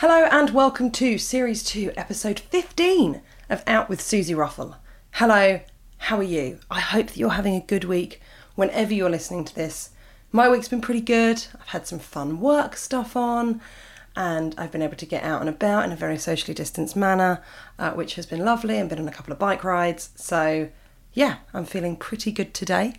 Hello and welcome to Series 2, Episode 15 of Out with Susie Ruffle. Hello, how are you? I hope that you're having a good week whenever you're listening to this. My week's been pretty good. I've had some fun work stuff on and I've been able to get out and about in a very socially distanced manner, uh, which has been lovely and been on a couple of bike rides. So, yeah, I'm feeling pretty good today.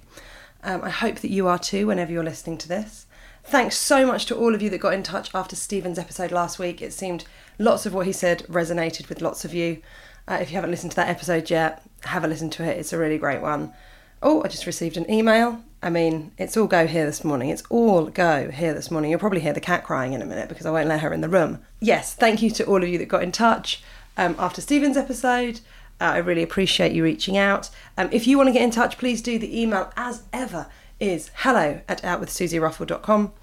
Um, I hope that you are too whenever you're listening to this. Thanks so much to all of you that got in touch after Stephen's episode last week. It seemed lots of what he said resonated with lots of you. Uh, if you haven't listened to that episode yet, have a listen to it. It's a really great one. Oh, I just received an email. I mean, it's all go here this morning. It's all go here this morning. You'll probably hear the cat crying in a minute because I won't let her in the room. Yes, thank you to all of you that got in touch um, after Stephen's episode. Uh, I really appreciate you reaching out. Um, if you want to get in touch, please do. The email, as ever, is hello at outwithsusieruffle.com.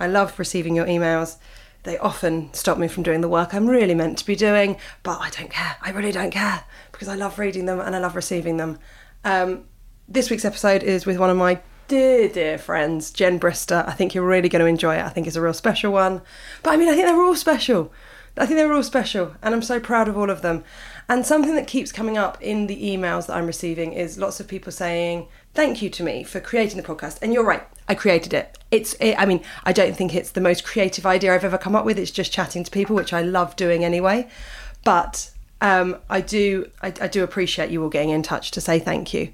I love receiving your emails. They often stop me from doing the work I'm really meant to be doing, but I don't care. I really don't care because I love reading them and I love receiving them. Um, this week's episode is with one of my dear, dear friends, Jen Brister. I think you're really going to enjoy it. I think it's a real special one. But I mean, I think they're all special. I think they're all special, and I'm so proud of all of them. And something that keeps coming up in the emails that I'm receiving is lots of people saying, thank you to me for creating the podcast. And you're right, I created it. It's, it, I mean, I don't think it's the most creative idea I've ever come up with. It's just chatting to people, which I love doing anyway. But um, I do, I, I do appreciate you all getting in touch to say thank you.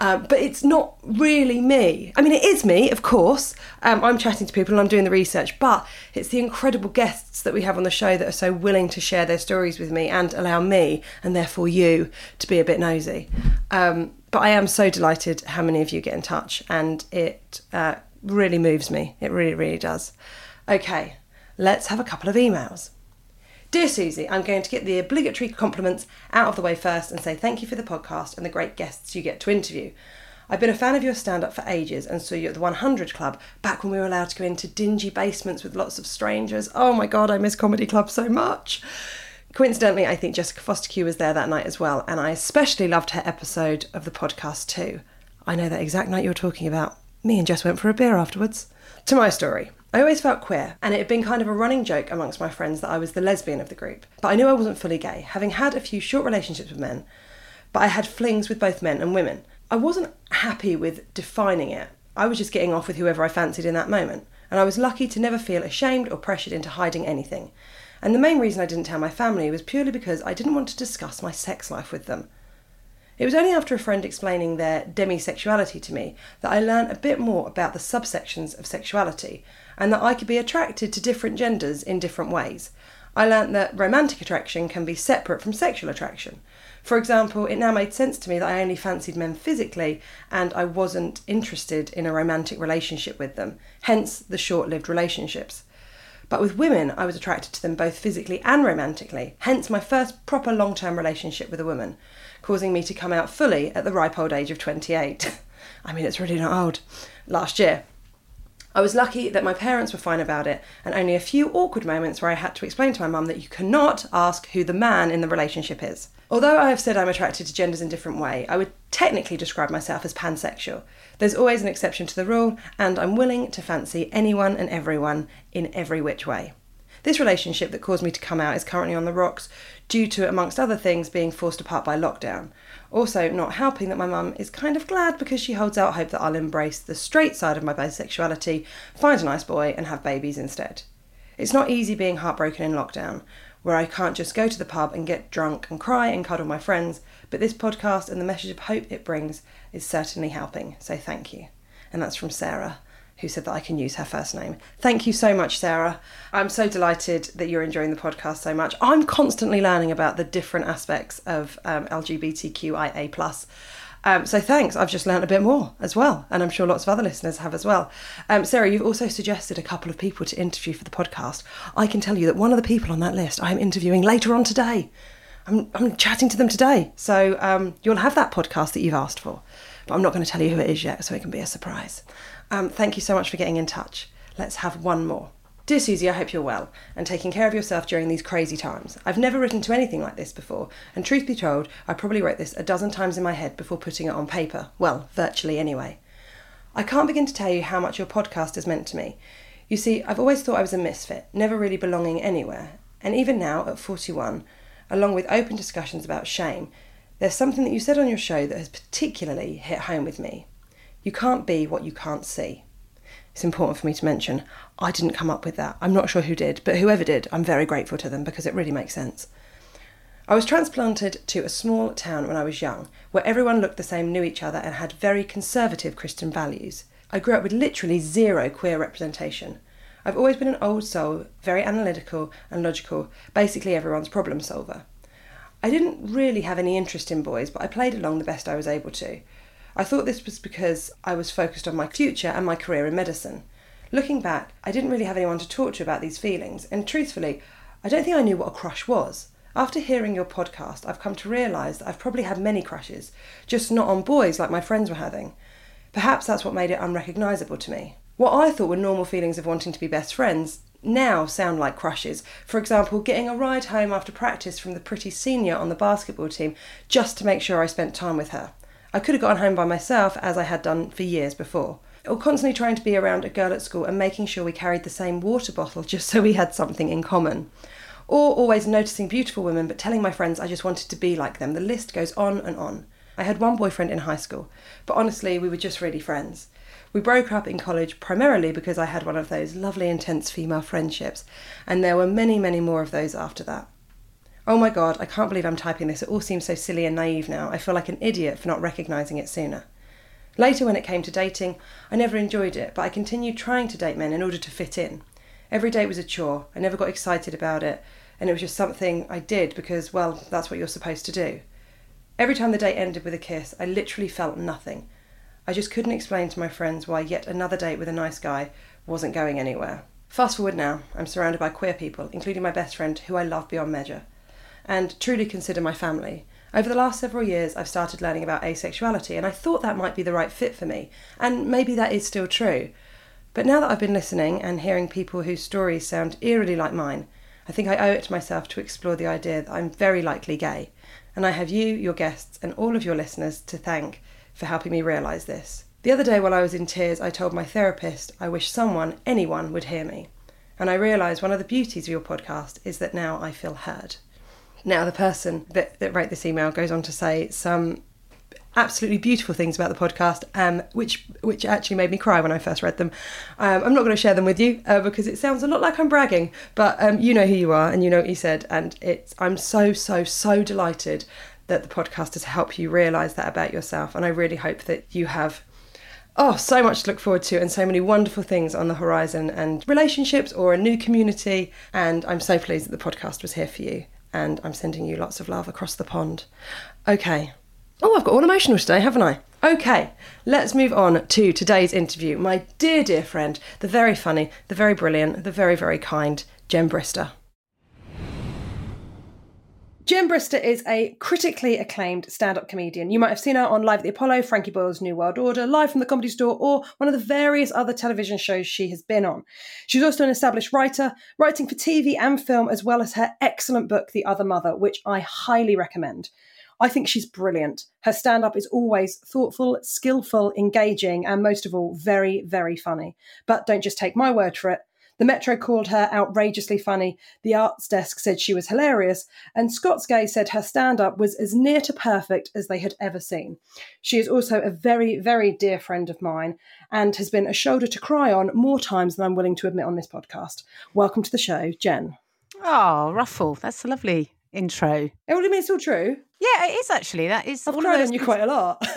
Uh, but it's not really me. I mean, it is me, of course. Um, I'm chatting to people and I'm doing the research, but it's the incredible guests that we have on the show that are so willing to share their stories with me and allow me, and therefore you, to be a bit nosy. Um, but I am so delighted how many of you get in touch, and it uh, really moves me. It really, really does. Okay, let's have a couple of emails. Dear Susie, I'm going to get the obligatory compliments out of the way first and say thank you for the podcast and the great guests you get to interview. I've been a fan of your stand up for ages and saw you at the 100 Club back when we were allowed to go into dingy basements with lots of strangers. Oh my god, I miss Comedy Club so much. Coincidentally, I think Jessica Fostekew was there that night as well, and I especially loved her episode of the podcast too. I know that exact night you're talking about. Me and Jess went for a beer afterwards. To my story. I always felt queer, and it had been kind of a running joke amongst my friends that I was the lesbian of the group. But I knew I wasn't fully gay, having had a few short relationships with men, but I had flings with both men and women. I wasn't happy with defining it. I was just getting off with whoever I fancied in that moment, and I was lucky to never feel ashamed or pressured into hiding anything. And the main reason I didn't tell my family was purely because I didn't want to discuss my sex life with them. It was only after a friend explaining their demisexuality to me that I learned a bit more about the subsections of sexuality and that I could be attracted to different genders in different ways. I learnt that romantic attraction can be separate from sexual attraction. For example, it now made sense to me that I only fancied men physically and I wasn't interested in a romantic relationship with them, hence the short lived relationships. But with women, I was attracted to them both physically and romantically, hence my first proper long term relationship with a woman, causing me to come out fully at the ripe old age of 28. I mean, it's really not old. Last year. I was lucky that my parents were fine about it, and only a few awkward moments where I had to explain to my mum that you cannot ask who the man in the relationship is. Although I have said I'm attracted to genders in different way, I would technically describe myself as pansexual. There's always an exception to the rule, and I'm willing to fancy anyone and everyone in every which way. This relationship that caused me to come out is currently on the rocks due to, amongst other things, being forced apart by lockdown. Also, not helping that my mum is kind of glad because she holds out hope that I'll embrace the straight side of my bisexuality, find a nice boy, and have babies instead. It's not easy being heartbroken in lockdown, where I can't just go to the pub and get drunk and cry and cuddle my friends, but this podcast and the message of hope it brings is certainly helping, so thank you. And that's from Sarah who said that I can use her first name. Thank you so much, Sarah. I'm so delighted that you're enjoying the podcast so much. I'm constantly learning about the different aspects of um, LGBTQIA. Um, so thanks. I've just learned a bit more as well, and I'm sure lots of other listeners have as well. Um, Sarah, you've also suggested a couple of people to interview for the podcast. I can tell you that one of the people on that list I'm interviewing later on today. I'm, I'm chatting to them today, so um, you'll have that podcast that you've asked for. But I'm not going to tell you who it is yet, so it can be a surprise. Um, thank you so much for getting in touch. Let's have one more. Dear Susie, I hope you're well and taking care of yourself during these crazy times. I've never written to anything like this before, and truth be told, I probably wrote this a dozen times in my head before putting it on paper. Well, virtually anyway. I can't begin to tell you how much your podcast has meant to me. You see, I've always thought I was a misfit, never really belonging anywhere, and even now, at 41, along with open discussions about shame, there's something that you said on your show that has particularly hit home with me. You can't be what you can't see. It's important for me to mention, I didn't come up with that. I'm not sure who did, but whoever did, I'm very grateful to them because it really makes sense. I was transplanted to a small town when I was young, where everyone looked the same, knew each other, and had very conservative Christian values. I grew up with literally zero queer representation. I've always been an old soul, very analytical and logical, basically everyone's problem solver. I didn't really have any interest in boys, but I played along the best I was able to. I thought this was because I was focused on my future and my career in medicine. Looking back, I didn't really have anyone to talk to about these feelings, and truthfully, I don't think I knew what a crush was. After hearing your podcast, I've come to realise that I've probably had many crushes, just not on boys like my friends were having. Perhaps that's what made it unrecognisable to me. What I thought were normal feelings of wanting to be best friends now sound like crushes. For example, getting a ride home after practice from the pretty senior on the basketball team just to make sure I spent time with her. I could have gotten home by myself, as I had done for years before. Or constantly trying to be around a girl at school and making sure we carried the same water bottle just so we had something in common. Or always noticing beautiful women but telling my friends I just wanted to be like them. The list goes on and on. I had one boyfriend in high school, but honestly, we were just really friends. We broke up in college primarily because I had one of those lovely, intense female friendships, and there were many, many more of those after that. Oh my god, I can't believe I'm typing this. It all seems so silly and naive now. I feel like an idiot for not recognising it sooner. Later, when it came to dating, I never enjoyed it, but I continued trying to date men in order to fit in. Every date was a chore. I never got excited about it, and it was just something I did because, well, that's what you're supposed to do. Every time the date ended with a kiss, I literally felt nothing. I just couldn't explain to my friends why yet another date with a nice guy wasn't going anywhere. Fast forward now, I'm surrounded by queer people, including my best friend, who I love beyond measure and truly consider my family. Over the last several years, I've started learning about asexuality, and I thought that might be the right fit for me, and maybe that is still true. But now that I've been listening and hearing people whose stories sound eerily like mine, I think I owe it to myself to explore the idea that I'm very likely gay, and I have you, your guests, and all of your listeners to thank for helping me realise this. The other day, while I was in tears, I told my therapist I wish someone, anyone, would hear me. And I realised one of the beauties of your podcast is that now I feel heard. Now, the person that, that wrote this email goes on to say some absolutely beautiful things about the podcast, um, which which actually made me cry when I first read them. Um, I'm not going to share them with you uh, because it sounds a lot like I'm bragging, but um, you know who you are and you know what you said, and it's I'm so so so delighted that the podcast has helped you realise that about yourself, and I really hope that you have. Oh, so much to look forward to, and so many wonderful things on the horizon, and relationships or a new community. And I'm so pleased that the podcast was here for you and I'm sending you lots of love across the pond. Okay. Oh, I've got all emotional today, haven't I? Okay, let's move on to today's interview. My dear, dear friend, the very funny, the very brilliant, the very, very kind Jen Brister. Jen Brister is a critically acclaimed stand up comedian. You might have seen her on Live at the Apollo, Frankie Boyle's New World Order, Live from the Comedy Store, or one of the various other television shows she has been on. She's also an established writer, writing for TV and film, as well as her excellent book, The Other Mother, which I highly recommend. I think she's brilliant. Her stand up is always thoughtful, skillful, engaging, and most of all, very, very funny. But don't just take my word for it. The Metro called her outrageously funny. The arts desk said she was hilarious. And Scots Gay said her stand up was as near to perfect as they had ever seen. She is also a very, very dear friend of mine and has been a shoulder to cry on more times than I'm willing to admit on this podcast. Welcome to the show, Jen. Oh, Ruffle, that's a lovely intro. Oh, I mean, it's all true. Yeah, it is actually. That is. I've cried on you quite a lot.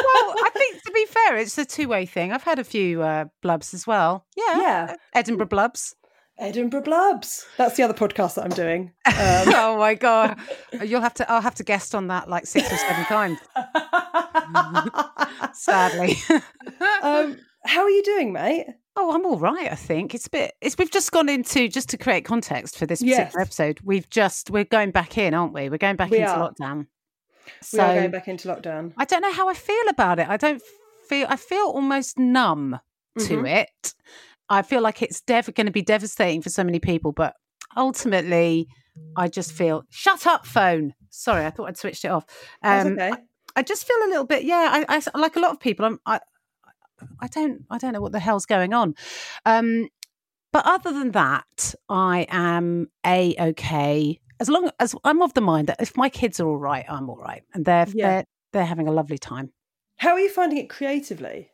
Oh, well, I think be fair, it's a two-way thing. I've had a few uh, blubs as well. Yeah, Yeah. Edinburgh blubs. Edinburgh Blubs. That's the other podcast that I'm doing. Um, oh my god, you'll have to. I'll have to guest on that like six or seven times. Sadly. um, how are you doing, mate? Oh, I'm all right. I think it's a bit. It's we've just gone into just to create context for this particular Yes. episode. We've just we're going back in, aren't we? We're going back We into are. lockdown. we are going back into lockdown. I don't know how I feel about it. I don't feel. I feel almost numb to Mhm. it. I feel like it's dev- going to be devastating for so many people, but ultimately, I just feel. Shut up, phone. Sorry, I thought I'd switched it off. Um, okay. I just feel a little bit. Yeah, I, I like a lot of people. I'm. I, I don't. I don't know what the hell's going on. Um, but other than that, I am a okay. As long as I'm of the mind that if my kids are all right, I'm all right, and they're Yeah. they're they're having a lovely time. How are you finding it creatively?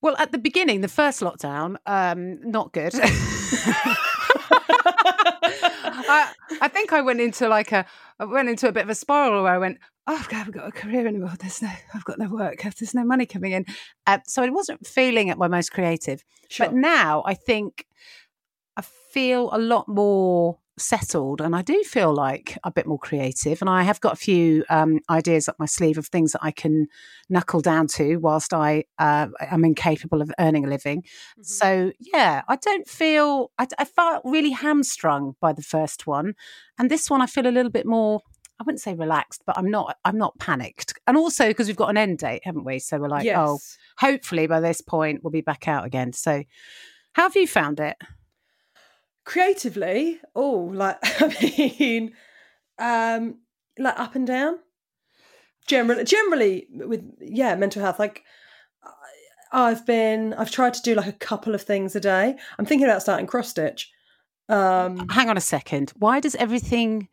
Well, at the beginning, the first lockdown, um, not good. I, I think I went into like a, I went into a bit of a spiral where I went, oh, I haven't got a career anymore. There's no, I've got no work. There's no money coming in. Uh, so I wasn't feeling at my most creative. Sure. But now I think I feel a lot more settled and I do feel like a bit more creative. And I have got a few um, ideas up my sleeve of things that I can knuckle down to whilst I uh, am incapable of earning a living. Mm-hmm. So, yeah, I don't feel, I, I felt really hamstrung by the first one. And this one, I feel a little bit more. I wouldn't say relaxed, but I'm not. I'm not panicked, and also because we've got an end date, haven't we? So we're like, yes. oh, hopefully by this point we'll be back out again. So, how have you found it? Creatively, oh, like I mean, um, like up and down. Generally, generally with yeah, mental health. Like I've been, I've tried to do like a couple of things a day. I'm thinking about starting cross stitch. Um, Hang on a second. Why does everything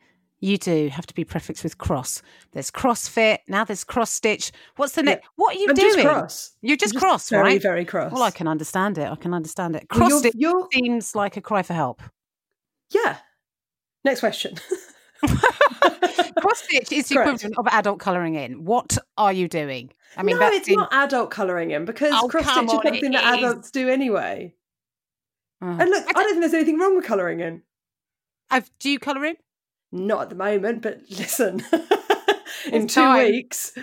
you do have to be prefixed with cross? There's CrossFit now. There's cross stitch. What's the next? What are you I'm doing? just cross. You're just I'm cross, very, right? very cross. Well, I can understand it. I can understand it. Cross you're- stitch seems like a cry for help. Yeah. Next question. cross stitch is the Correct. equivalent of adult colouring in. What are you doing? I mean, no, it's in- not adult colouring in because Oh, cross stitch is something that is. adults do anyway. Oh. And look, I, don't think there's anything wrong with colouring in. I've- do you colour in? Not at the moment, but listen. in two time. weeks,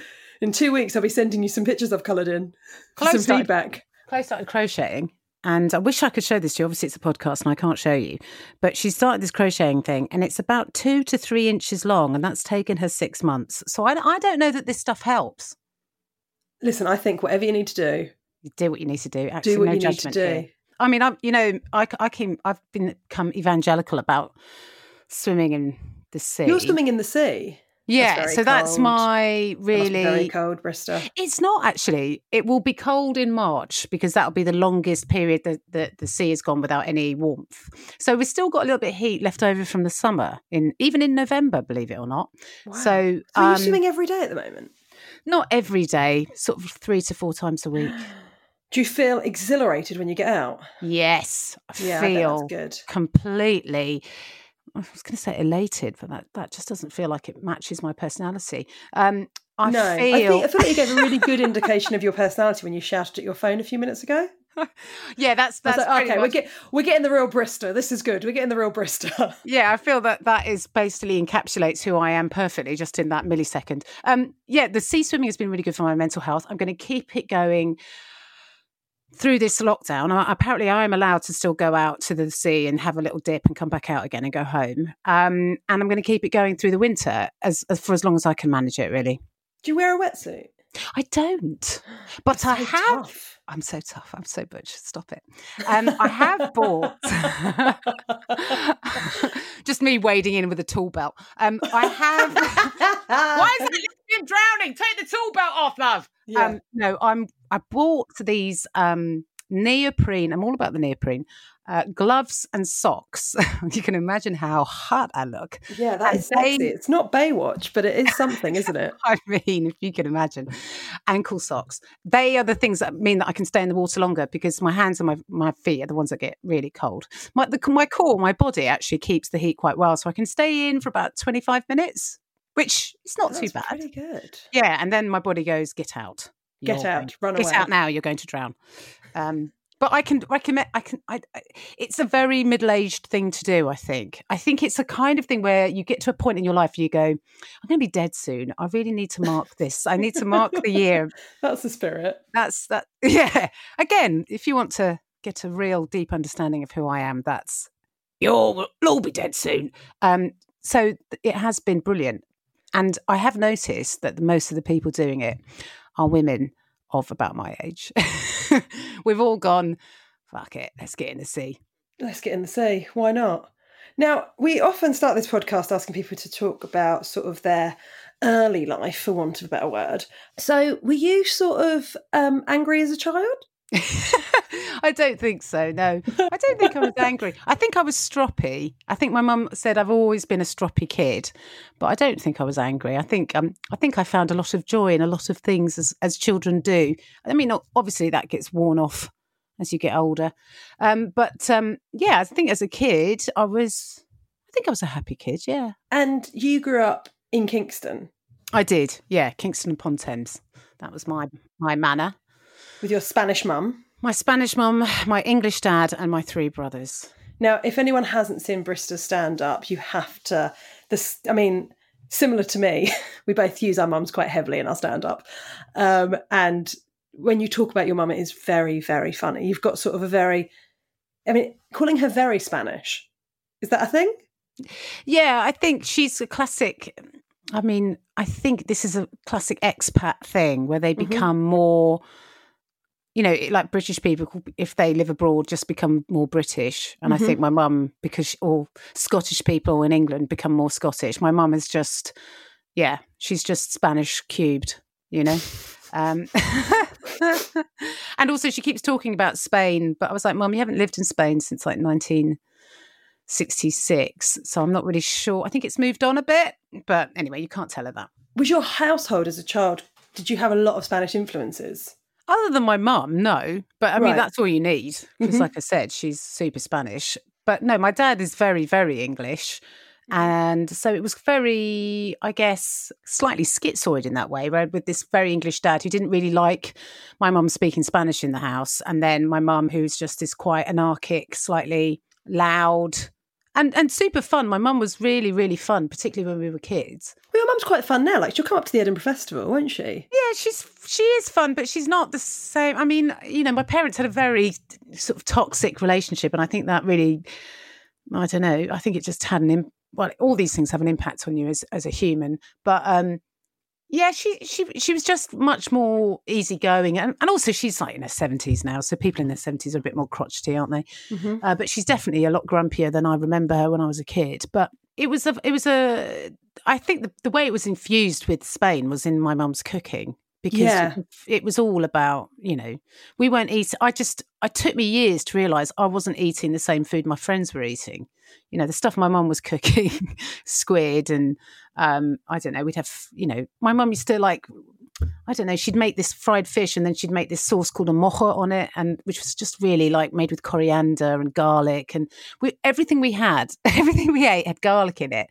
in two weeks, I'll be sending you some pictures I've coloured in. Chloe some started- feedback. Chloe started crocheting, and I wish I could show this to you. Obviously, it's a podcast and I can't show you, but she started this crocheting thing, and it's about two to three inches long, and that's taken her six months. So I, I don't know that this stuff helps. Listen, I think whatever you need to do, You do what you need to do. Actually, do what no you need to do. here. I mean, I'm, you know, I, I came, I've been become evangelical about swimming in the sea. You're swimming in the sea. yeah. very So that's cold. my That must very really. cold, Brister. It's not actually. It will be cold in March because that'll be the longest period that the, the sea has gone without any warmth. So we've still got a little bit of heat left over from the summer in even in November, believe it or not. Wow. So, So um, you're swimming every day at the moment. not every day, sort of three to four times a week. Do you feel exhilarated when you get out? Yes, I Yeah, feel that's good. completely. I was going to say elated, but that, that just doesn't feel like it matches my personality. Um, I no, feel I, think, I feel like you gave a really good indication of your personality when you shouted at your phone a few minutes ago. yeah, that's that's like, okay, we're, get, we're getting the real Brister. This is good. We're getting the real Brister. Yeah, I feel that that is basically encapsulates who I am perfectly just in that millisecond. Um, yeah, the sea swimming has been really good for my mental health. I'm going to keep it going through this lockdown. Apparently, I am allowed to still go out to the sea and have a little dip and come back out again and go home. Um, and I'm going to keep it going through the winter as, as for as long as I can manage it. Really, Do you wear a wetsuit? I don't, but I have. tough. I'm so tough. I'm so butch. Stop it. Um, I have bought. Just me wading in with a tool belt. Um, I have. Why is it drowning? Take the tool belt off, love. Yeah. Um, no, I'm. I bought these um, neoprene. I'm all about the neoprene. Uh, gloves and socks. you can imagine how hot I look. Yeah, that And is sexy. they- It's not Baywatch, but it is something, isn't it? I mean, if you can imagine, ankle socks. They are the things that mean that I can stay in the water longer because my hands and my, my feet are the ones that get really cold. My the, my core, my body actually keeps the heat quite well, so I can stay in for about twenty five minutes, which is not too bad. Pretty good. Yeah, and then my body goes, "Get out, Get out, run Get away." out now! You're going to drown." Um, but I can recommend. I can. I, I, it's a very middle-aged thing to do. I think. I think it's a kind of thing where you get to a point in your life where you go, "I'm going to be dead soon. I really need to mark this. I need to mark the year." That's the spirit. That's that. Yeah. Again, if you want to get a real deep understanding of who I am, that's you'll all be dead soon. Um, so it has been brilliant, and I have noticed that the, most of the people doing it are women of about my age. We've all gone, fuck it, let's get in the sea. Let's get in the sea. Why not? Now, we often start this podcast asking people to talk about sort of their early life, for want of a better word. So, were you sort of um, angry as a child? I don't think so. No, I don't think I was angry. I think I was stroppy. I think my mum said I've always been a stroppy kid, but I don't think I was angry. I think um, I think I found a lot of joy in a lot of things as as children do. I mean, obviously that gets worn off as you get older, um, but um, yeah, I think as a kid I was. I think I was a happy kid. Yeah, And you grew up in Kingston I did. Yeah, Kingston upon Thames. That was my my manor. With your Spanish mum. My Spanish mum, my English dad, and my three brothers. Now, if anyone hasn't seen Brister stand up, you have to. This, I mean, similar to me, we both use our mums quite heavily in our stand up. Um, and when you talk about your mum, it is very, very funny. You've got sort of a very, I mean, calling her very Spanish. Is that a thing? Yeah, I think she's a classic. I mean, I think this is a classic expat thing where they Mhm. become more, you know, like British people, if they live abroad, just become more British. And Mhm. I think my mum, because, she, or Scottish people in England become more Scottish. My mum is just, yeah, she's just Spanish cubed, you know? Um, and also, she keeps talking about Spain, but I was like, Mum, you haven't lived in Spain since like 1966. So I'm not really sure. I think it's moved on a bit. But anyway, you can't tell her that. Was your household as a child, did you have a lot of Spanish influences? Other than my mum, no. But I mean, Right. that's all you need. Because, Mhm. like I said, she's super Spanish. But no, my dad is very, very English. And so it was very, I guess, slightly schizoid in that way, where with this very English dad who didn't really like my mum speaking Spanish in the house. And then my mum, who's just this quite anarchic, slightly loud and, and super fun. My mum was really, really fun, particularly when we were kids. Well, your mum's quite fun now. Like, she'll come up to the Edinburgh Festival, won't she? Yeah, she's she is fun, but she's not the same. I mean, you know, my parents had a very sort of toxic relationship, and I think that really, I don't know, I think it just had an im- well, all these things have an impact on you as as a human. But um, yeah, she she she was just much more easygoing, and and also she's like in her seventies now, so people in their seventies are a bit more crotchety, aren't they? Mm-hmm. uh, but she's definitely a lot grumpier than I remember her when I was a kid. But it was a, it was a, I think the, the way it was infused with Spain was in my mum's cooking because Yeah. it was all about you know we weren't eating. I just it took me years to realise I wasn't eating the same food my friends were eating. You know the stuff my mum was cooking, squid and um, I don't know. We'd have you know my mum used to like I don't know, she'd make this fried fish and then she'd make this sauce called a mojo on it, and which was just really like made with coriander and garlic. And we, everything we had, everything we ate had garlic in it.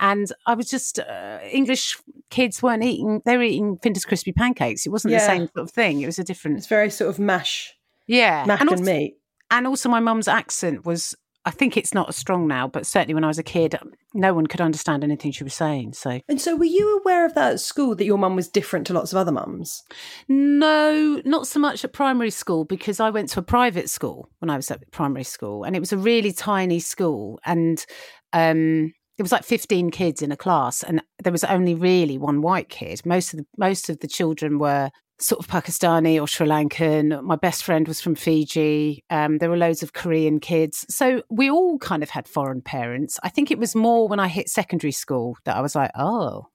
And I was just, uh, English kids weren't eating, they were eating Findus crispy pancakes. It wasn't the same sort of thing. It was a different, It's very sort of mash, yeah. mac and and, also, meat. and also my mum's accent was, I think it's not as strong now, but certainly when I was a kid, no one could understand anything she was saying. So And so, were you aware of that at school that your mum was different to lots of other mums? No, not so much at primary school because I went to a private school when I was at primary school, and it was a really tiny school, and um, it was like fifteen kids in a class, and there was only really one white kid. Most of the most of the children were sort of Pakistani or Sri Lankan. My best friend was from Fiji. Um, there were loads of Korean kids, so we all kind of had foreign parents. I think it was more when I hit secondary school that I was like, oh.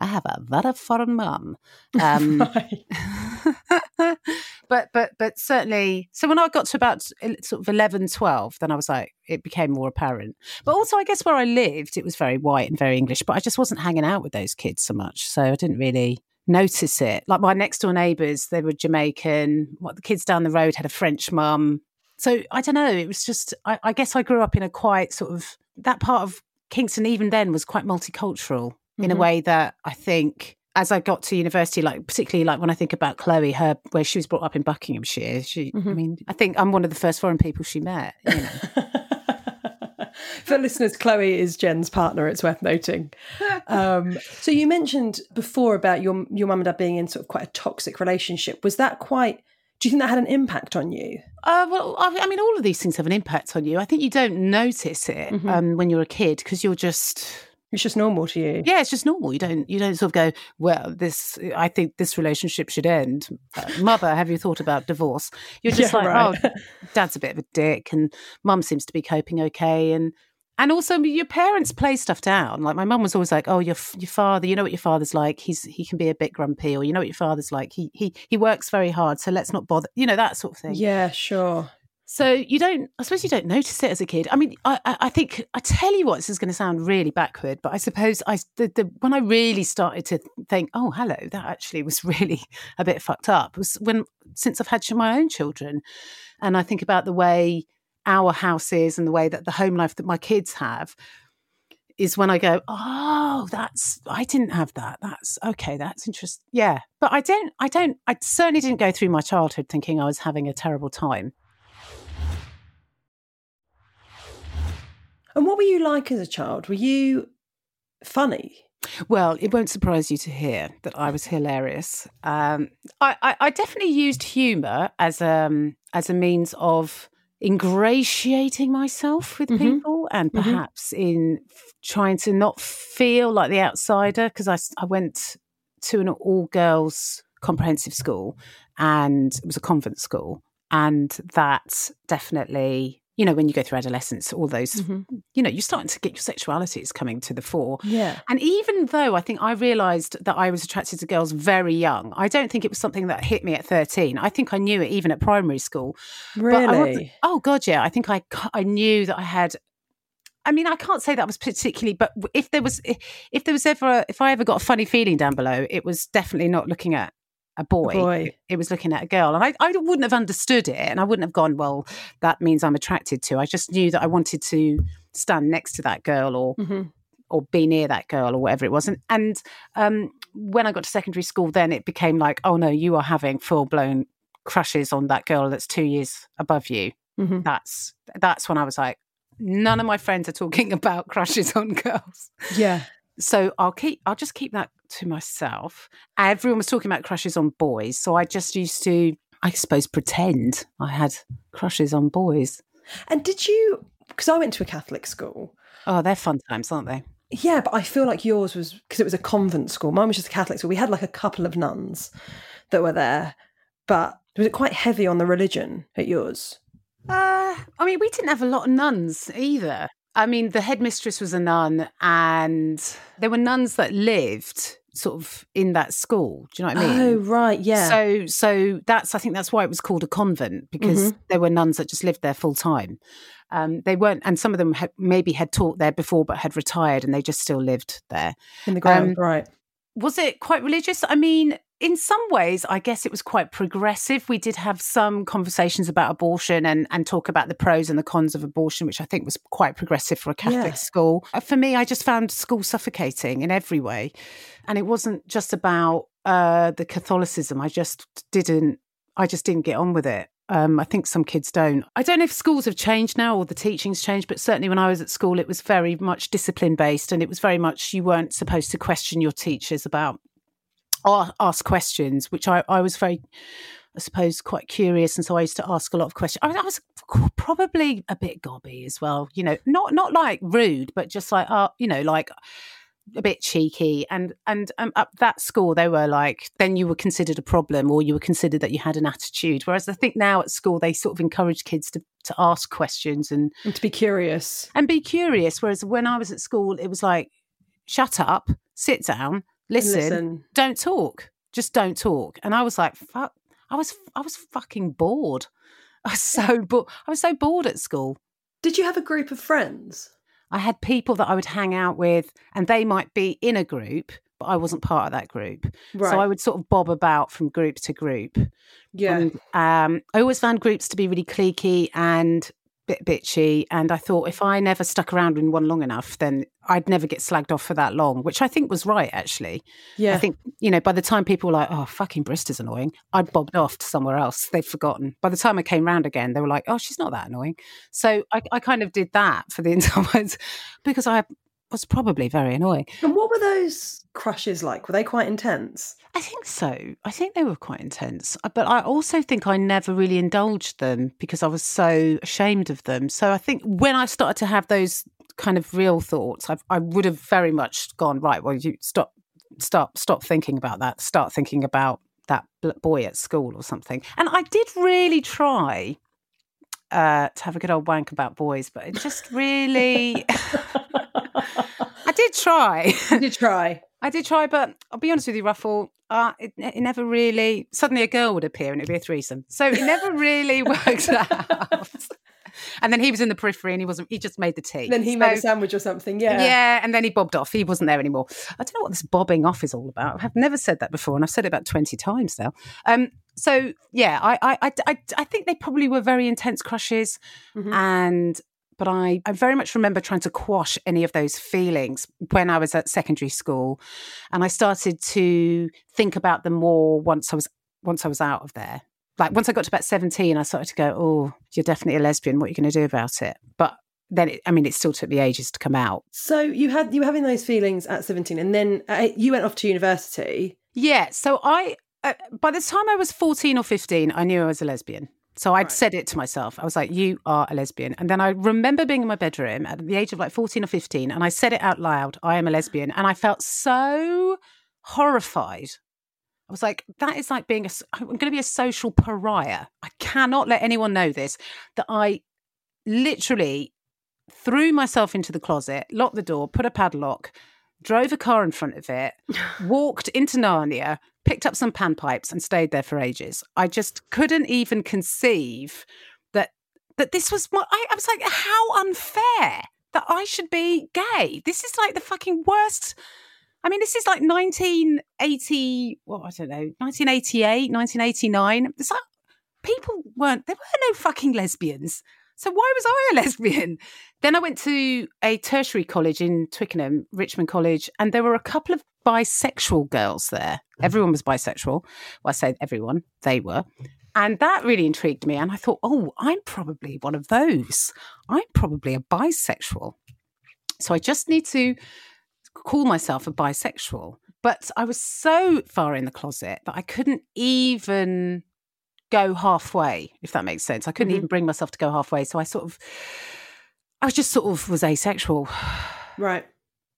I have a very foreign mum. Um. but but but certainly so when i got to about sort of 11 12 then i was like it became more apparent. But also i guess where i lived it was very white and very english but i just wasn't hanging out with those kids so much so i didn't really notice it. Like my next door neighbors they were jamaican what the kids down the road had a french mum. So i don't know it was just I, I guess i grew up in a quite sort of that part of kingston even then was quite multicultural in mm-hmm. a way that i think as I got to university, like particularly like when I think about Chloe, her where she was brought up in Buckinghamshire, she, mm-hmm. I mean, I think I'm one of the first foreign people she met. You know. For listeners, Chloe is Jen's partner. It's worth noting. Um, so you mentioned before about your your mum and dad being in sort of quite a toxic relationship. Was that quite? Do you think that had an impact on you? Uh, well, I mean, all of these things have an impact on you. I think you don't notice it mm-hmm. um, when you're a kid because you're just it's just normal to you. Yeah, it's just normal. You don't you don't sort of go, well, this I think this relationship should end. Uh, mother, have you thought about divorce? You're just yeah, like, right. oh, dad's a bit of a dick, and mum seems to be coping okay, and and also your parents play stuff down. Like my mum was always like, "Oh, your your father, you know what your father's like. He's he can be a bit grumpy, or you know what your father's like. He he he works very hard, so let's not bother. You know that sort of thing." Yeah, sure. So you don't, I suppose you don't notice it as a kid. I mean, I, I think I tell you what, this is going to sound really backward, but I suppose I the, the when I really started to think, oh, hello, that actually was really a bit fucked up. Was when since I've had my own children, and I think about the way our house is and the way that the home life that my kids have is when I go, oh, that's I didn't have that. That's okay. That's interesting. Yeah, but I don't. I don't. I certainly didn't go through my childhood thinking I was having a terrible time. And what were you like as a child? Were you funny? Well, it won't surprise you to hear that I was hilarious. Um, I, I, I, definitely used humour as um as a means of ingratiating myself with mm-hmm. people, and mm-hmm. perhaps mm-hmm. in trying to not feel like the outsider. Because I I went to an all girls comprehensive school, and it was a convent school, and that definitely you know, when you go through adolescence, all those, mm-hmm. you know, you're starting to get your sexuality is coming to the fore. Yeah. And even though I think I realized that I was attracted to girls very young, I don't think it was something that hit me at 13. I think I knew it even at primary school. Really? oh, God, yeah. I think I, I knew that I had I mean, I can't say that was particularly, but if there was, if there was ever, if I ever got a funny feeling down below, it was definitely not looking at a boy. A boy. It was looking at a girl. And I, I wouldn't have understood it. And I wouldn't have gone, well, that means I'm attracted to. I just knew that I wanted to stand next to that girl or mm-hmm. or be near that girl or whatever it was. And, and um, when I got to secondary school, then it became like, oh no, you are having full blown crushes on that girl that's two years above you. Mm-hmm. That's that's when I was like, none of my friends are talking about crushes on girls. Yeah. So I'll keep I'll just keep that to myself. Everyone was talking about crushes on boys, so I just used to I suppose pretend I had crushes on boys. And did you because I went to a Catholic school. Oh, they're fun times, aren't they? Yeah, but I feel like yours was because it was a convent school. Mine was just a Catholic school. We had like a couple of nuns that were there, but was it quite heavy on the religion at yours? Uh, I mean, we didn't have a lot of nuns either. I mean, the headmistress was a nun, and there were nuns that lived sort of in that school. Do you know what I mean? Oh, right, yeah. So, so that's I think that's why it was called a convent because mm-hmm. there were nuns that just lived there full time. Um, they weren't, and some of them had, maybe had taught there before but had retired, and they just still lived there in the ground. Um, right? Was it quite religious? I mean, in some ways, I guess it was quite progressive. We did have some conversations about abortion and, and talk about the pros and the cons of abortion, which I think was quite progressive for a Catholic yeah. school. Uh, for me, I just found school suffocating in every way. And it wasn't just about uh, the Catholicism. I just didn't, I just didn't get on with it. Um, I think some kids don't. I don't know if schools have changed now or the teaching's changed, but certainly when I was at school, it was very much discipline based and it was very much you weren't supposed to question your teachers about ask questions, which I, I was very, I suppose, quite curious, and so I used to ask a lot of questions. I, I was probably a bit gobby as well, you know, not not like rude, but just like, uh, you know, like a bit cheeky and and um, at that school they were like then you were considered a problem or you were considered that you had an attitude whereas i think now at school they sort of encourage kids to to ask questions and, and to be curious and be curious whereas when i was at school it was like shut up sit down listen, listen, don't talk, just don't talk. And I was like, fuck. I was I was fucking bored. I was so bored. I was so bored at school. Did you have a group of friends? I had people that I would hang out with, and they might be in a group, but I wasn't part of that group. Right. So I would sort of bob about from group to group. yeah. And um, I always found groups to be really cliquey and bit bitchy. And I thought if I never stuck around in one long enough, then I'd never get slagged off for that long, which I think was right, actually. yeah. I think, you know, by the time people were like, oh, fucking Brister's annoying, I'd bobbed off to somewhere else. They'd forgotten. By the time I came round again, they were like, oh, she's not that annoying. So I, I kind of did that for the entire because I was probably very annoying. and what were those crushes like? Were they quite intense? I think so. I think they were quite intense. Uh, But I also think I never really indulged them because I was so ashamed of them. So I think when I started to have those kind of real thoughts, I, I would have very much gone, right, well, you stop, stop, stop thinking about that. Start thinking about that boy at school or something. And I did really try uh, to have a good old wank about boys, but it just really. I did try. You did try. I did try, but I'll be honest with you, Ruffle. Uh, it, it never really. Suddenly, a girl would appear and it'd be a threesome. So it never really worked out. And then he was in the periphery and he wasn't. He just made the tea. Then he made a sandwich or something. Yeah. yeah, and then he bobbed off. He wasn't there anymore. I don't know what this bobbing off is all about. I've never said that before, and I've said it about twenty times now. Um, so yeah, I, I, I, I, I think they probably were very intense crushes, Mhm. and but I, I very much remember trying to quash any of those feelings when I was at secondary school, and I started to think about them more once I was once I was out of there. Like once I got to about seventeen, I started to go, "Oh, you're definitely a lesbian. What are you going to do about it?" But then, it, I mean, it still took me ages to come out. So you had you were having those feelings at seventeen, and then uh, you went off to university. Yeah. So I, uh, by the time I was 14 or 15, I knew I was a lesbian. So I'd Right. said it to myself. I was like, you are a lesbian. And then I remember being in my bedroom at the age of like 14 or 15, and I said it out loud, I am a lesbian. And I felt so horrified. I was like, that is like being a, I'm going to be a social pariah. I cannot let anyone know this, that I literally threw myself into the closet, locked the door, put a padlock, drove a car in front of it, walked into Narnia, picked up some panpipes, and stayed there for ages. I just couldn't even conceive that that this was what I, I was like, how unfair that I should be gay. This is like the fucking worst. I mean, this is like 1980, well, I don't know, 1988, 1989. It's like people weren't, there were no fucking lesbians. So why was I a lesbian? Then I went to a tertiary college in Twickenham, Richmond College, and there were a couple of bisexual girls there. Mm-hmm. Everyone was bisexual. Well, I say everyone, they were. And that really intrigued me. And I thought, oh, I'm probably one of those. I'm probably a bisexual. So I just need to call myself a bisexual. But I was so far in the closet that I couldn't even go halfway, if that makes sense. I couldn't Mhm. even bring myself to go halfway. So I sort of, I was just sort of was asexual. Right.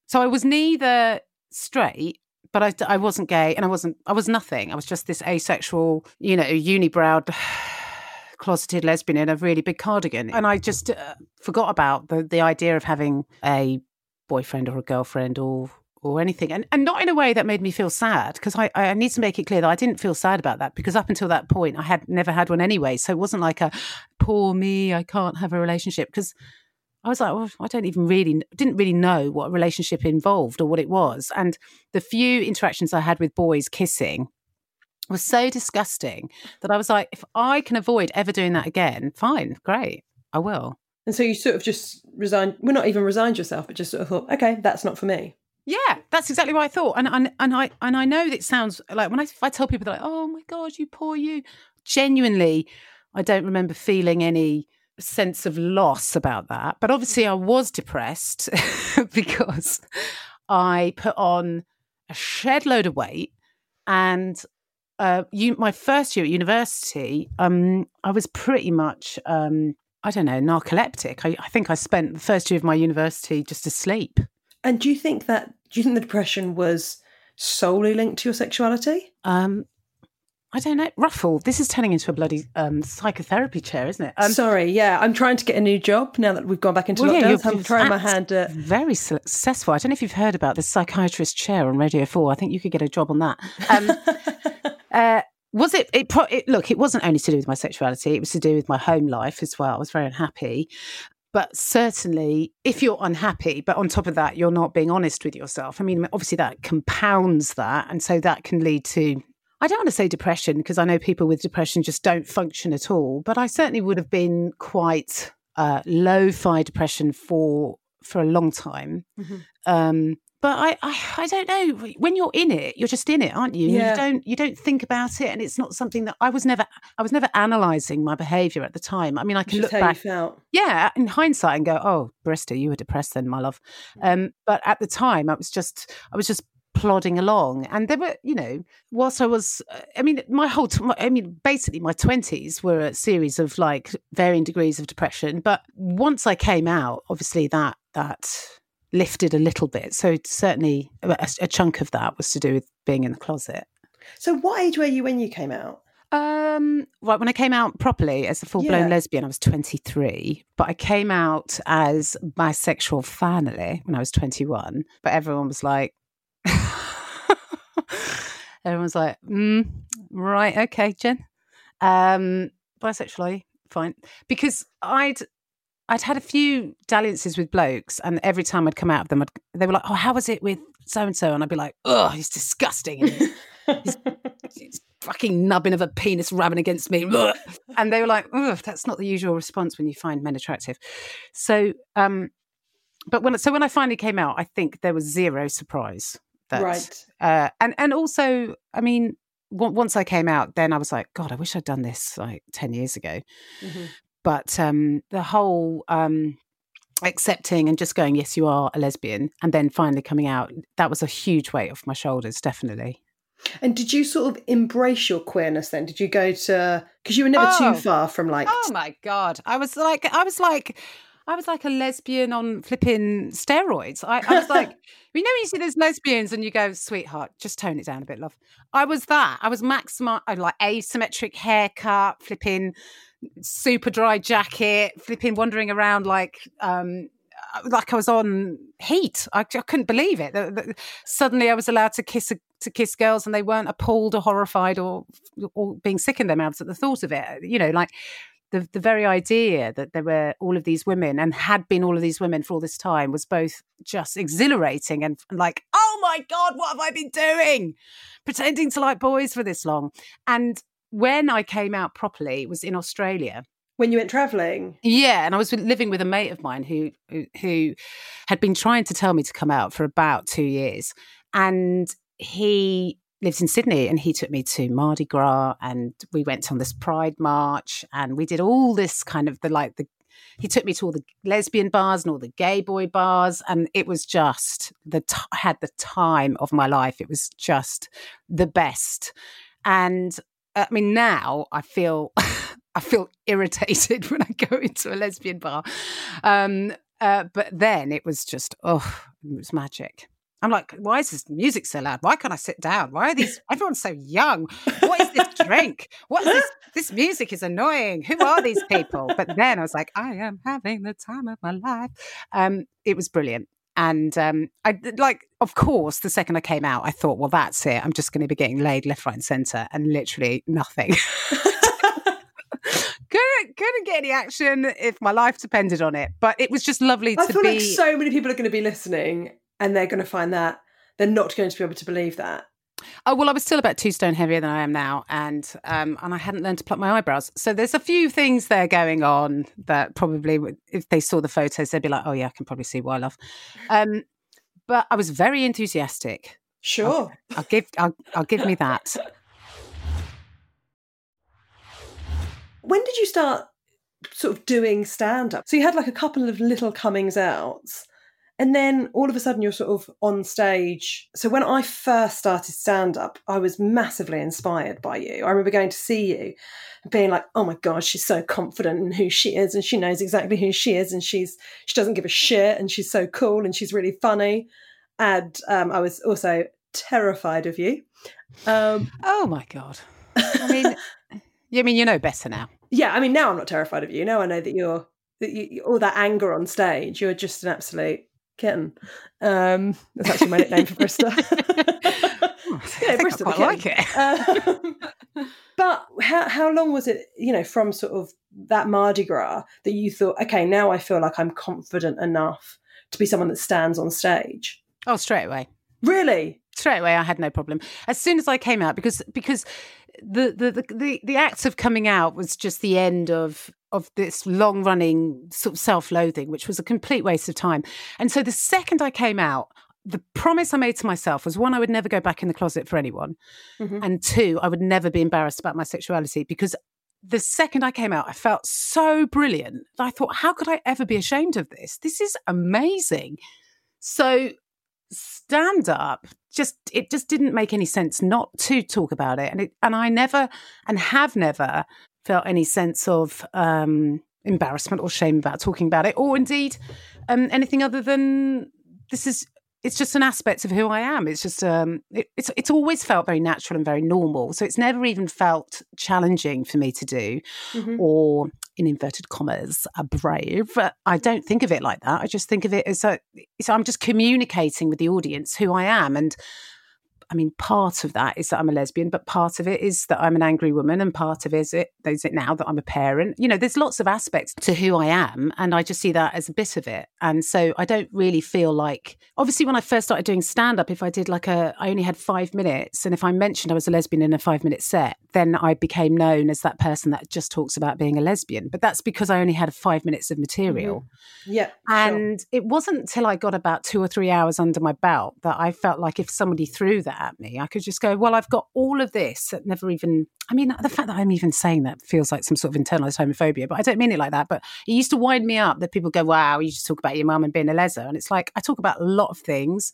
So I was neither straight, but I, I wasn't gay and I wasn't, I was nothing. I was just this asexual, you know, unibrowed, closeted lesbian in a really big cardigan. And I just uh, forgot about the, the idea of having a boyfriend or a girlfriend or or anything and, and not in a way that made me feel sad because I, I need to make it clear that I didn't feel sad about that because up until that point I had never had one anyway so it wasn't like a poor me I can't have a relationship because I was like, well, I don't even really didn't really know what a relationship involved or what it was. And the few interactions I had with boys kissing was so disgusting that I was like, if I can avoid ever doing that again, fine, great, I will. And so you sort of just resigned. Well, not even resigned yourself, but just sort of thought, okay, that's not for me. Yeah, that's exactly what I thought. And and and I and I know that sounds like when I, I tell people they're like, oh my god, you poor you. Genuinely, I don't remember feeling any sense of loss about that. But obviously, I was depressed because I put on a shed load of weight, and uh, you, my first year at university, um, I was pretty much. Um, I don't know, narcoleptic. I, I think I spent the first year of my university just asleep. And do you think that? Do you think the depression was solely linked to your sexuality? Um, I don't know. Ruffle, this is turning into a bloody um, psychotherapy chair, isn't it? Um, Sorry, yeah, I'm trying to get a new job now that we've gone back into well, yeah, lockdown. you're- I'm trying my hand at. Very successful. I don't know if you've heard about the psychiatrist chair on Radio 4. I think you could get a job on that. Um, uh, was it, it, pro- it? Look, it wasn't only to do with my sexuality; it was to do with my home life as well. I was very unhappy, but certainly, if you're unhappy, but on top of that, you're not being honest with yourself. I mean, obviously, that compounds that, and so that can lead to. I don't want to say depression because I know people with depression just don't function at all, but I certainly would have been quite uh, low-fi depression for for a long time. Mm-hmm. Um, but I, I, I don't know when you're in it you're just in it aren't you? Yeah. you don't you don't think about it and it's not something that i was never i was never analyzing my behavior at the time. I mean i can look back yeah in hindsight and go oh Brister you were depressed then my love. Um, but at the time i was just i was just plodding along and there were you know whilst i was uh, i mean my whole i mean basically my 20s were a series of like varying degrees of depression but once i came out obviously that that lifted a little bit. So certainly a, a, chunk of that was to do with being in the closet. So what age were you when you came out? Um, right when I came out properly as a full blown yeah. lesbian, I was 23, but I came out as bisexual finally when I was 21. But everyone was like, everyone was like, mm, right, okay, Jen, um, bisexual, fine, because I'd I'd had a few dalliances with blokes, and every time I'd come out of them, I'd, they were like, "Oh, how was it with so and so?" And I'd be like, "Oh, he's disgusting. he's, he's, fucking nubbin of a penis rubbing against me." And they were like, "Oh, that's not the usual response when you find men attractive." So, um, but when so when I finally came out, I think there was zero surprise. That, right. Uh, and and also, I mean, once I came out, then I was like, God, I wish I'd done this like 10 years ago. Mm-hmm. But um, the whole um, accepting and just going, yes, you are a lesbian, and then finally coming out, that was a huge weight off my shoulders, definitely. And did you sort of embrace your queerness then? Did you go to because you were never oh, too far from like? Oh my god! I was like, I was like, I was like a lesbian on flipping steroids. I, I was like, you know, when you see those lesbians and you go, sweetheart, just tone it down a bit, love. I was that. I was maximum, like asymmetric haircut, flipping super dry jacket, flipping, wandering around like um, like I was on heat. I, I couldn't believe it. The, the, suddenly, I was allowed to kiss a, to kiss girls, and they weren't appalled or horrified or or being sick in their mouths at the thought of it. You know, like the the very idea that there were all of these women and had been all of these women for all this time was both just exhilarating and, and like, oh my god, what have I been doing? Pretending to like boys for this long, and when I came out properly was in Australia. When you went traveling? Yeah, and I was living with a mate of mine who, who had been trying to tell me to come out for about 2 years. And he lives in Sydney and he took me to Mardi Gras and we went on this pride march and we did all this kind of the like the he took me to all the lesbian bars and all the gay boy bars and it was just the t- had the time of my life it was just the best and I mean, now I feel I feel irritated when I go into a lesbian bar. Um, uh, but then it was just oh, it was magic. I'm like, why is this music so loud? Why can't I sit down? Why are these? Everyone's so young. What is this drink? What is this? This music is annoying. Who are these people? But then I was like, I am having the time of my life. Um, it was brilliant. And um, I like, of course, the second I came out, I thought, well, that's it. I'm just going to be getting laid left, right, and centre, and literally nothing. couldn't couldn't get any action if my life depended on it. But it was just lovely I to feel be. like so many people are going to be listening, and they're going to find that they're not going to be able to believe that. Oh well, I was still about two stone heavier than I am now, and um, and I hadn't learned to pluck my eyebrows. So there's a few things there going on that probably, if they saw the photos, they'd be like, "Oh yeah, I can probably see why, love." Um, but I was very enthusiastic. Sure, I'll, I'll give I'll, I'll give me that. When did you start sort of doing stand up? So you had like a couple of little comings outs and then all of a sudden you're sort of on stage. So when I first started stand up, I was massively inspired by you. I remember going to see you and being like, "Oh my god, she's so confident in who she is and she knows exactly who she is and she's she doesn't give a shit and she's so cool and she's really funny." And um, I was also terrified of you. Um, oh my god. I mean, you mean you know better now. Yeah, I mean now I'm not terrified of you. Now I know that you're that you, all that anger on stage, you're just an absolute kitten. Um, that's actually my nickname for Brister. yeah, Brister. I like it. Um, how how long was it? You know, from sort of that Mardi Gras that you thought, okay, now I feel like I'm confident enough to be someone that stands on stage. Oh, straight away. Really? Straight away, I had no problem. As soon as I came out, because because the the the the, the act of coming out was just the end of of this long running sort of self loathing, which was a complete waste of time. And so the second I came out, the promise I made to myself was one, I would never go back in the closet for anyone. Mm-hmm. And two, I would never be embarrassed about my sexuality because the second I came out, I felt so brilliant. I thought, how could I ever be ashamed of this? This is amazing. So stand up just it just didn't make any sense not to talk about it. And it and I never and have never felt any sense of um embarrassment or shame about talking about it or indeed um anything other than this is it's just an aspect of who I am. It's just um, it, it's it's always felt very natural and very normal. So it's never even felt challenging for me to do, mm-hmm. or in inverted commas, a brave. I don't think of it like that. I just think of it as a, so I'm just communicating with the audience who I am and I mean, part of that is that I'm a lesbian, but part of it is that I'm an angry woman, and part of it is it is it now that I'm a parent. You know, there's lots of aspects to who I am, and I just see that as a bit of it. And so I don't really feel like, obviously, when I first started doing stand up, if I did like a, I only had five minutes, and if I mentioned I was a lesbian in a five minute set, then I became known as that person that just talks about being a lesbian. But that's because I only had five minutes of material. Mm-hmm. Yeah, and sure. it wasn't until I got about two or three hours under my belt that I felt like if somebody threw that at me. I could just go, well, I've got all of this that never even, I mean, the fact that I'm even saying that feels like some sort of internalized homophobia, but I don't mean it like that. But it used to wind me up that people go, wow, you just talk about your mum and being a leser. And it's like, I talk about a lot of things.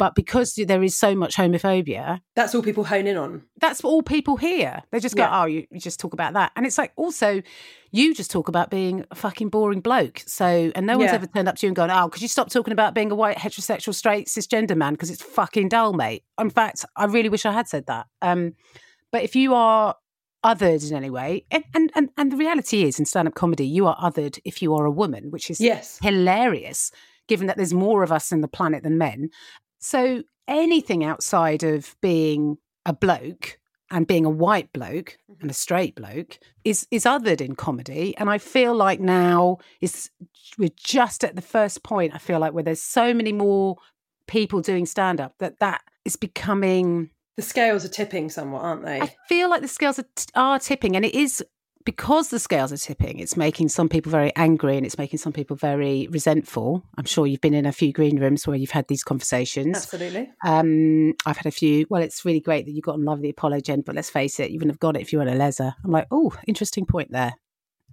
But because there is so much homophobia, that's all people hone in on. That's all people hear. They just go, yeah. "Oh, you, you, just talk about that," and it's like also you just talk about being a fucking boring bloke. So, and no one's yeah. ever turned up to you and gone, "Oh, could you stop talking about being a white heterosexual straight cisgender man because it's fucking dull, mate." In fact, I really wish I had said that. Um, but if you are othered in any way, and and and, and the reality is in stand up comedy, you are othered if you are a woman, which is yes hilarious given that there's more of us in the planet than men. So anything outside of being a bloke and being a white bloke mm-hmm. and a straight bloke is is othered in comedy. And i feel like now is we're just at the first point i feel like where there's so many more people doing stand up that that is becoming the scales are tipping somewhat aren't they? i feel like the scales are, are tipping. And it is because the scales are tipping, it's making some people very angry and it's making some people very resentful. I'm sure you've been in a few green rooms where you've had these conversations. Absolutely. Um, I've had a few. Well, it's really great that you got on Love the Apollo, Jen, but let's face it, you wouldn't have got it if you were a leser. I'm like, oh, interesting point there.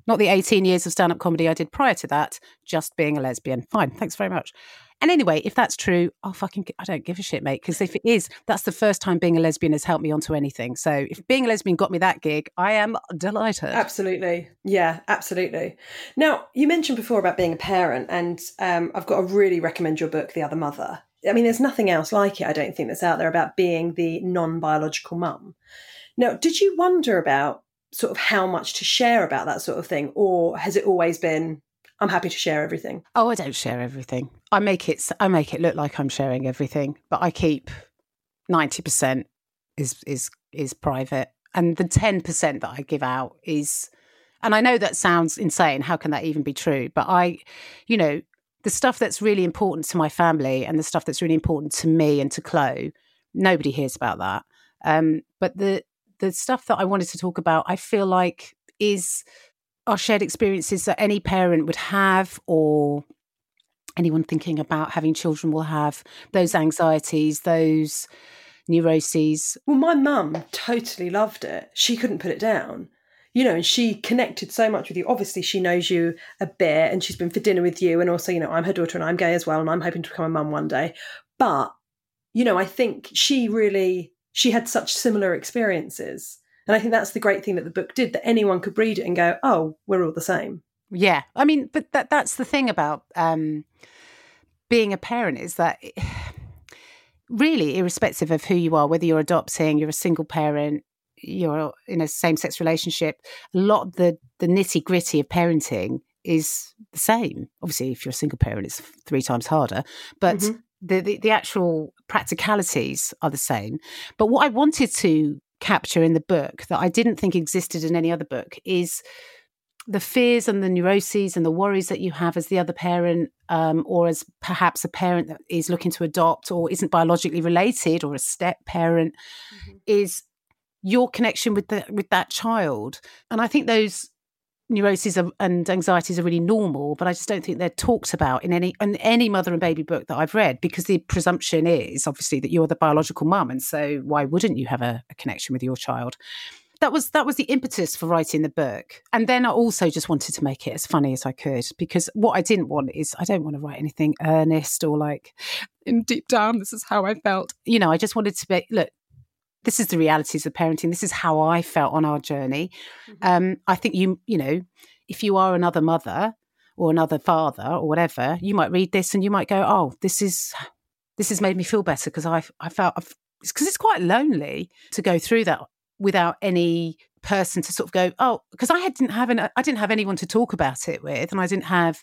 Not the 18 years of stand up comedy I did prior to that, just being a lesbian. Fine, thanks very much. And anyway, if that's true, I'll fucking, I don't give a shit, mate. Because if it is, that's the first time being a lesbian has helped me onto anything. So if being a lesbian got me that gig, I am delighted. Absolutely. Yeah, absolutely. Now, you mentioned before about being a parent, and um, I've got to really recommend your book, The Other Mother. I mean, there's nothing else like it, I don't think, that's out there about being the non biological mum. Now, did you wonder about sort of how much to share about that sort of thing, or has it always been I'm happy to share everything. Oh, I don't share everything. I make it I make it look like I'm sharing everything, but I keep 90% is is is private and the 10% that I give out is and I know that sounds insane. How can that even be true? But I you know, the stuff that's really important to my family and the stuff that's really important to me and to Chloe, nobody hears about that. Um, but the the stuff that I wanted to talk about, I feel like is are shared experiences that any parent would have or anyone thinking about having children will have. Those anxieties those neuroses. Well my mum totally loved it. She couldn't put it down. You know and she connected so much with you. Obviously she knows you a bit and she's been for dinner with you and also you know i'm her daughter and i'm gay as well and i'm hoping to become a mum one day. But you know i think she really she had such similar experiences and I think that's the great thing that the book did that anyone could read it and go, oh, we're all the same. Yeah. I mean, but that that's the thing about um, being a parent is that really, irrespective of who you are, whether you're adopting, you're a single parent, you're in a same sex relationship, a lot of the, the nitty gritty of parenting is the same. Obviously, if you're a single parent, it's three times harder. But mm-hmm. The, the, the actual practicalities are the same. But what I wanted to capture in the book that I didn't think existed in any other book is the fears and the neuroses and the worries that you have as the other parent, um, or as perhaps a parent that is looking to adopt or isn't biologically related, or a step parent, mm-hmm. is your connection with the with that child. And I think those neuroses and anxieties are really normal, but I just don't think they're talked about in any in any mother and baby book that I've read because the presumption is obviously that you're the biological mum, and so why wouldn't you have a, a connection with your child? that was that was the impetus for writing the book and then i also just wanted to make it as funny as i could because what i didn't want is i don't want to write anything earnest or like in deep down this is how i felt you know i just wanted to be look this is the realities of parenting this is how i felt on our journey mm-hmm. um, i think you you know if you are another mother or another father or whatever you might read this and you might go oh this is this has made me feel better because i i felt because it's quite lonely to go through that without any person to sort of go, oh, because I didn't have an, I didn't have anyone to talk about it with, and I didn't have.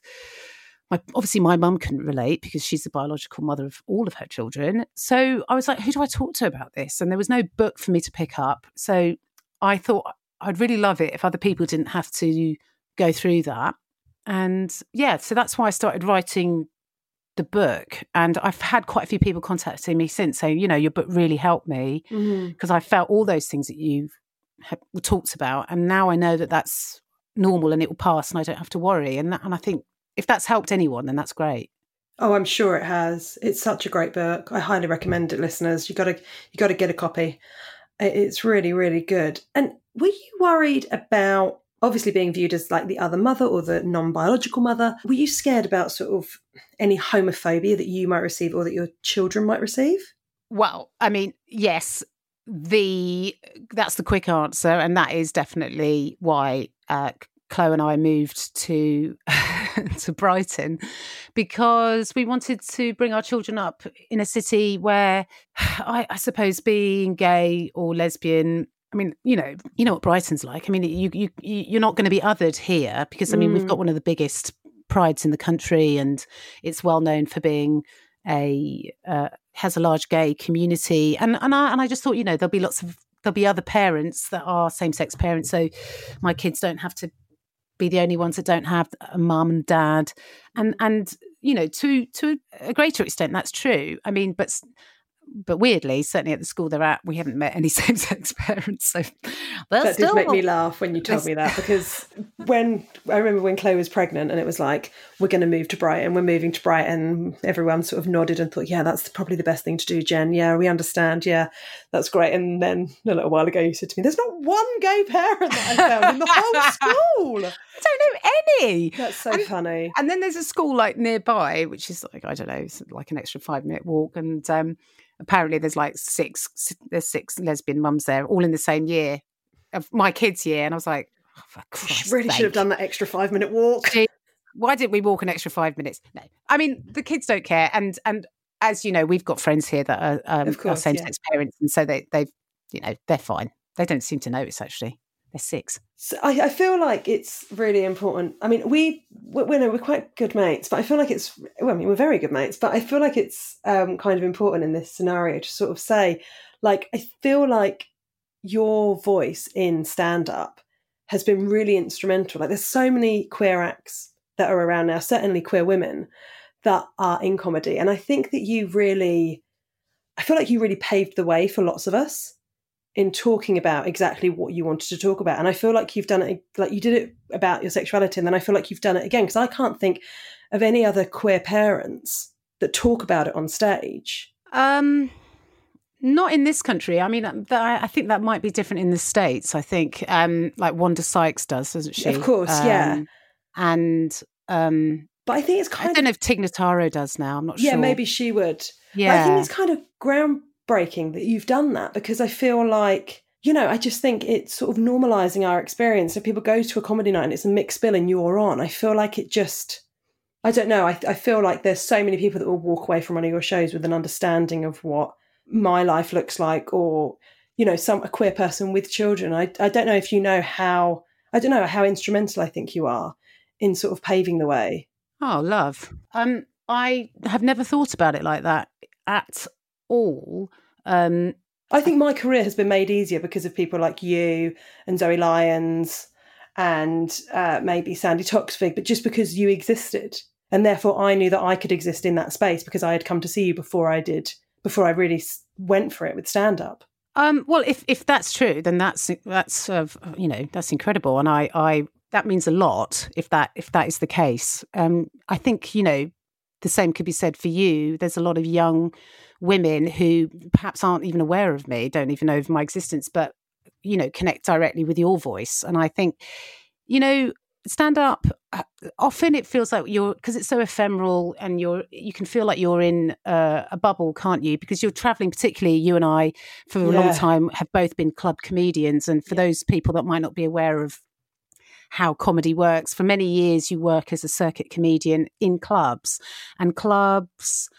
My, obviously, my mum couldn't relate because she's the biological mother of all of her children. So I was like, who do I talk to about this? And there was no book for me to pick up. So I thought I'd really love it if other people didn't have to go through that. And yeah, so that's why I started writing the book and i've had quite a few people contacting me since saying you know your book really helped me because mm-hmm. i felt all those things that you have talked about and now i know that that's normal and it will pass and i don't have to worry and that, and i think if that's helped anyone then that's great. Oh i'm sure it has. It's such a great book. I highly recommend it listeners. You got to you got to get a copy. It's really really good. And were you worried about obviously being viewed as like the other mother or the non-biological mother were you scared about sort of any homophobia that you might receive or that your children might receive? Well i mean yes the that's the quick answer and that is definitely why uh, chloe and i moved to to brighton because we wanted to bring our children up in a city where I, I suppose being gay or lesbian I mean, you know, you know what Brighton's like. I mean, you you you're not going to be othered here because I mean, mm. we've got mm. one of the biggest prides in the country, and it's well known for being a uh, has a large gay community. And and I and I just thought, you know, there'll be lots of there'll be other parents that are same sex parents, so my kids don't have to be the only ones that don't have a mum and dad. And and you know, to to a greater extent, that's true. I mean, but but weirdly, certainly at the school they're at, we haven't met any same sex parents. So that did make me laugh when you told me that because when I remember when Chloe was pregnant and it was like, we're going to move to Brighton, we're moving to Brighton, everyone sort of nodded and thought, yeah, that's probably the best thing to do, Jen. Yeah, we understand. Yeah, that's great. And then a little while ago, you said to me, there's not one gay parent that I found in the whole school. I don't know any. That's so and, funny. And then there's a school like nearby, which is like, I don't know, like an extra five minute walk. And, um, apparently there's like six there's six lesbian mums there all in the same year of my kids year and i was like oh, for Christ's really sake. should have done that extra five minute walk. Why didn't we walk an extra five minutes? No. I mean the kids don't care and and as you know we've got friends here that are, um, course, are same-sex yeah. parents and so they they've you know they're fine. They don't seem to notice actually they're six. So I, I, feel like it's really important. I mean, we we're, we're, we're quite good mates, but I feel like it's. Well, I mean, we're very good mates, but I feel like it's um, kind of important in this scenario to sort of say, like, I feel like your voice in stand up has been really instrumental. Like, there's so many queer acts that are around now, certainly queer women that are in comedy, and I think that you really, I feel like you really paved the way for lots of us in talking about exactly what you wanted to talk about. And I feel like you've done it, like you did it about your sexuality, and then I feel like you've done it again because I can't think of any other queer parents that talk about it on stage. Um, not in this country. I mean, I think that might be different in the states. I think, um, like Wanda Sykes does, doesn't she? Of course, um, yeah. And um, but I think it's kind. of. I don't know if Tig Notaro does now. I'm not yeah, sure. Yeah, maybe she would. Yeah, but I think it's kind of ground breaking that you've done that because I feel like you know, I just think it's sort of normalizing our experience. If people go to a comedy night and it's a mixed bill and you're on, I feel like it just, I don't know. I, I feel like there's so many people that will walk away from one of your shows with an understanding of what my life looks like or, you know, some a queer person with children. I, I don't know if you know how, I don't know how instrumental I think you are in sort of paving the way. Oh, love. Um, I have never thought about it like that at all. Um, I think my career has been made easier because of people like you and Zoe Lyons and uh, maybe Sandi Toksvig, but just because you existed. And therefore, I knew that I could exist in that space because I had come to see you before I did, before I really went for it with stand up. Um, well, if if that's true, then that's that's uh, you know that's incredible, and I I that means a lot if that if that is the case. Um, I think you know the same could be said for you. There's a lot of young women who perhaps aren't even aware of me, don't even know of my existence, but you know connect directly with your voice. And I think you know stand up uh, often it feels like you're because it's so ephemeral and you're you can feel like you're in a, a bubble can't you because you're traveling particularly you and i for a yeah. long time have both been club comedians and for yeah. those people that might not be aware of how comedy works for many years you work as a circuit comedian in clubs and clubs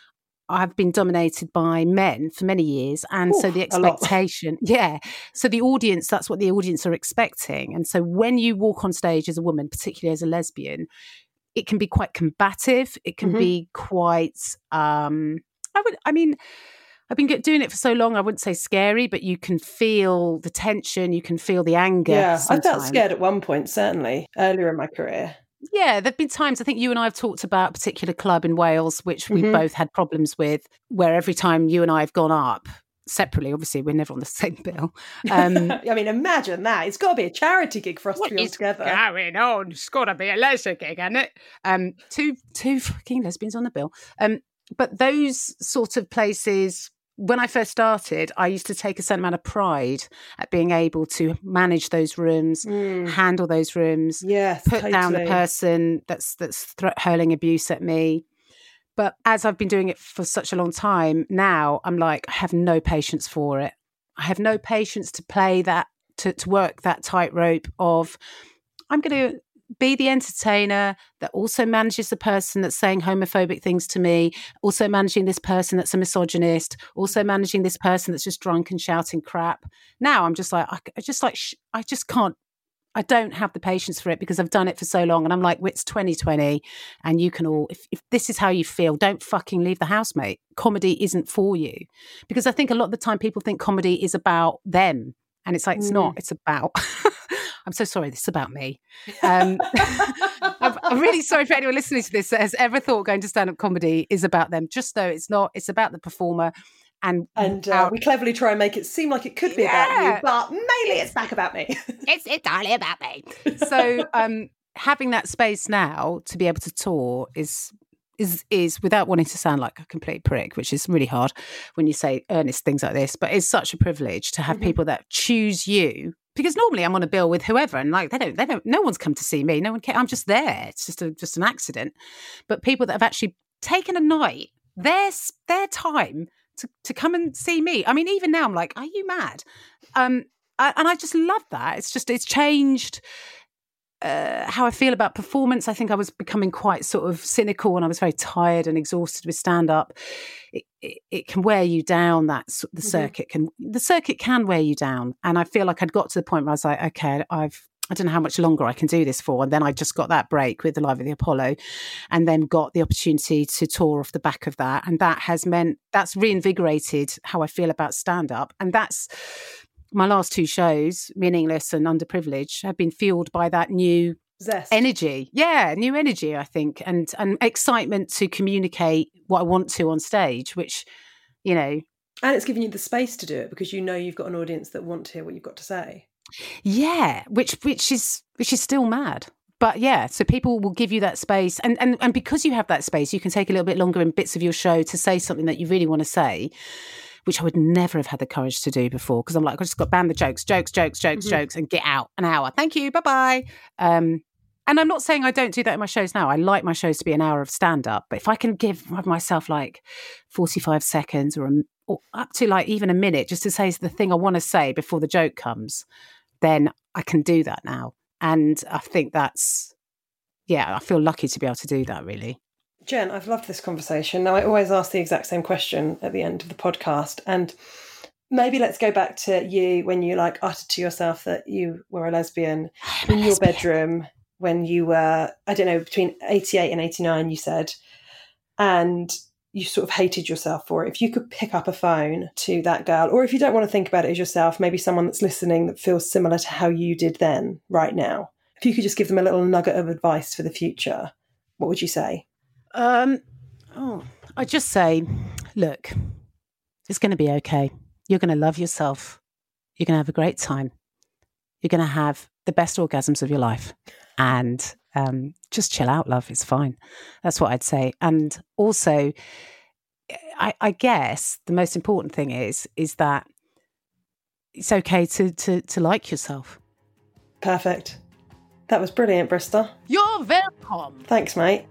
I've been dominated by men for many years. And Ooh, so the expectation, yeah. So the audience, that's what the audience are expecting. And so when you walk on stage as a woman, particularly as a lesbian, it can be quite combative. It can mm-hmm. be quite, um, I would, I mean, I've been doing it for so long. I wouldn't say scary, but you can feel the tension. You can feel the anger. Yeah, sometimes. I felt scared at one point, certainly earlier in my career. Yeah, there've been times I think you and I have talked about a particular club in Wales, which we mm-hmm. both had problems with, where every time you and I have gone up separately, obviously we're never on the same bill. Um, I mean, imagine that. It's got to be a charity gig for us to be on together. Going on? It's got to be a leisure gig, hasn't it? Um, two two fucking lesbians on the bill. Um, but those sort of places when I first started, I used to take a certain amount of pride at being able to manage those rooms, mm. handle those rooms, yes, put totally. down the person that's that's th- hurling abuse at me. But as I've been doing it for such a long time, now I'm like, I have no patience for it. I have no patience to play that, to, to work that tightrope of, I'm going to be the entertainer that also manages the person that's saying homophobic things to me, also managing this person that's a misogynist, also managing this person that's just drunk and shouting crap. Now I'm just like, I, I just like, sh- I just can't. I don't have the patience for it because I've done it for so long. And I'm like, it's 2020 and you can all, if, if this is how you feel, don't fucking leave the house, mate. Comedy isn't for you. Because I think a lot of the time people think comedy is about them. And it's like, it's mm. not, it's about I'm so sorry. This is about me. Um, I'm, I'm, really sorry for anyone listening to this that has ever thought going to stand up comedy is about them. Just though it's not. It's about the performer. And, and uh, we cleverly try and make it seem like it could be yeah. about you, but mainly it's back about me. it's entirely about me. So um, having that space now to be able to tour is is is without wanting to sound like a complete prick, which is really hard when you say earnest things like this, but it's such a privilege to have mm-hmm. people that choose you because normally I'm on a bill with whoever, and like they don't, they don't, no one's come to see me. No one, can, I'm just there. It's just a, just an accident. But people that have actually taken a night, their their time to to come and see me. I mean, even now I'm like, are you mad? Um, I, and I just love that. It's just it's changed uh, how I feel about performance. I think I was becoming quite sort of cynical and I was very tired and exhausted with stand up. It, it, it, can wear you down. That the mm-hmm. circuit can the circuit can wear you down, and I feel like I'd got to the point where I was like, okay, I've I don't know how much longer I can do this for. And then I just got that break with the Live at the Apollo and then got the opportunity to tour off the back of that. And that has meant that's reinvigorated how I feel about stand up. And that's my last two shows, Meaningless and Underprivileged, have been fueled by that new Zest. energy. Yeah, new energy, I think, and and excitement to communicate what I want to on stage, which, you know. And it's giving you the space to do it because you know you've got an audience that want to hear what you've got to say. Yeah, which which is which is still mad. But yeah, so people will give you that space and, and and because you have that space, you can take a little bit longer in bits of your show to say something that you really want to say which I would never have had the courage to do before because I'm like, I just got ban the jokes, jokes, jokes, jokes, mm-hmm. jokes, and get out an hour. Thank you, bye bye. Um, and I'm not saying I don't do that in my shows now. I like my shows to be an hour of stand up, but if I can give myself like 45 seconds or, a, or up to like even a minute just to say the thing I want to say before the joke comes, then I can do that now. And I think that's, yeah, I feel lucky to be able to do that really. Jen, I've loved this conversation. Now, I always ask the exact same question at the end of the podcast. And maybe let's go back to you when you like uttered to yourself that you were a lesbian in your bedroom when you were, I don't know, between 88 and 89, you said. And you sort of hated yourself for it, if you could pick up a phone to that girl, or if you don't want to think about it as yourself, maybe someone that's listening that feels similar to how you did then, right now, if you could just give them a little nugget of advice for the future, what would you say? Um, oh, I'd just say, look, it's going to be okay. You're going to love yourself. You're going to have a great time. You're going to have the best orgasms of your life. And um, just chill out, love. It's fine. That's what I'd say. And also, I, I guess the most important thing is is that it's okay to to to like yourself. Perfect. That was brilliant, Brister. You're welcome. Thanks, mate.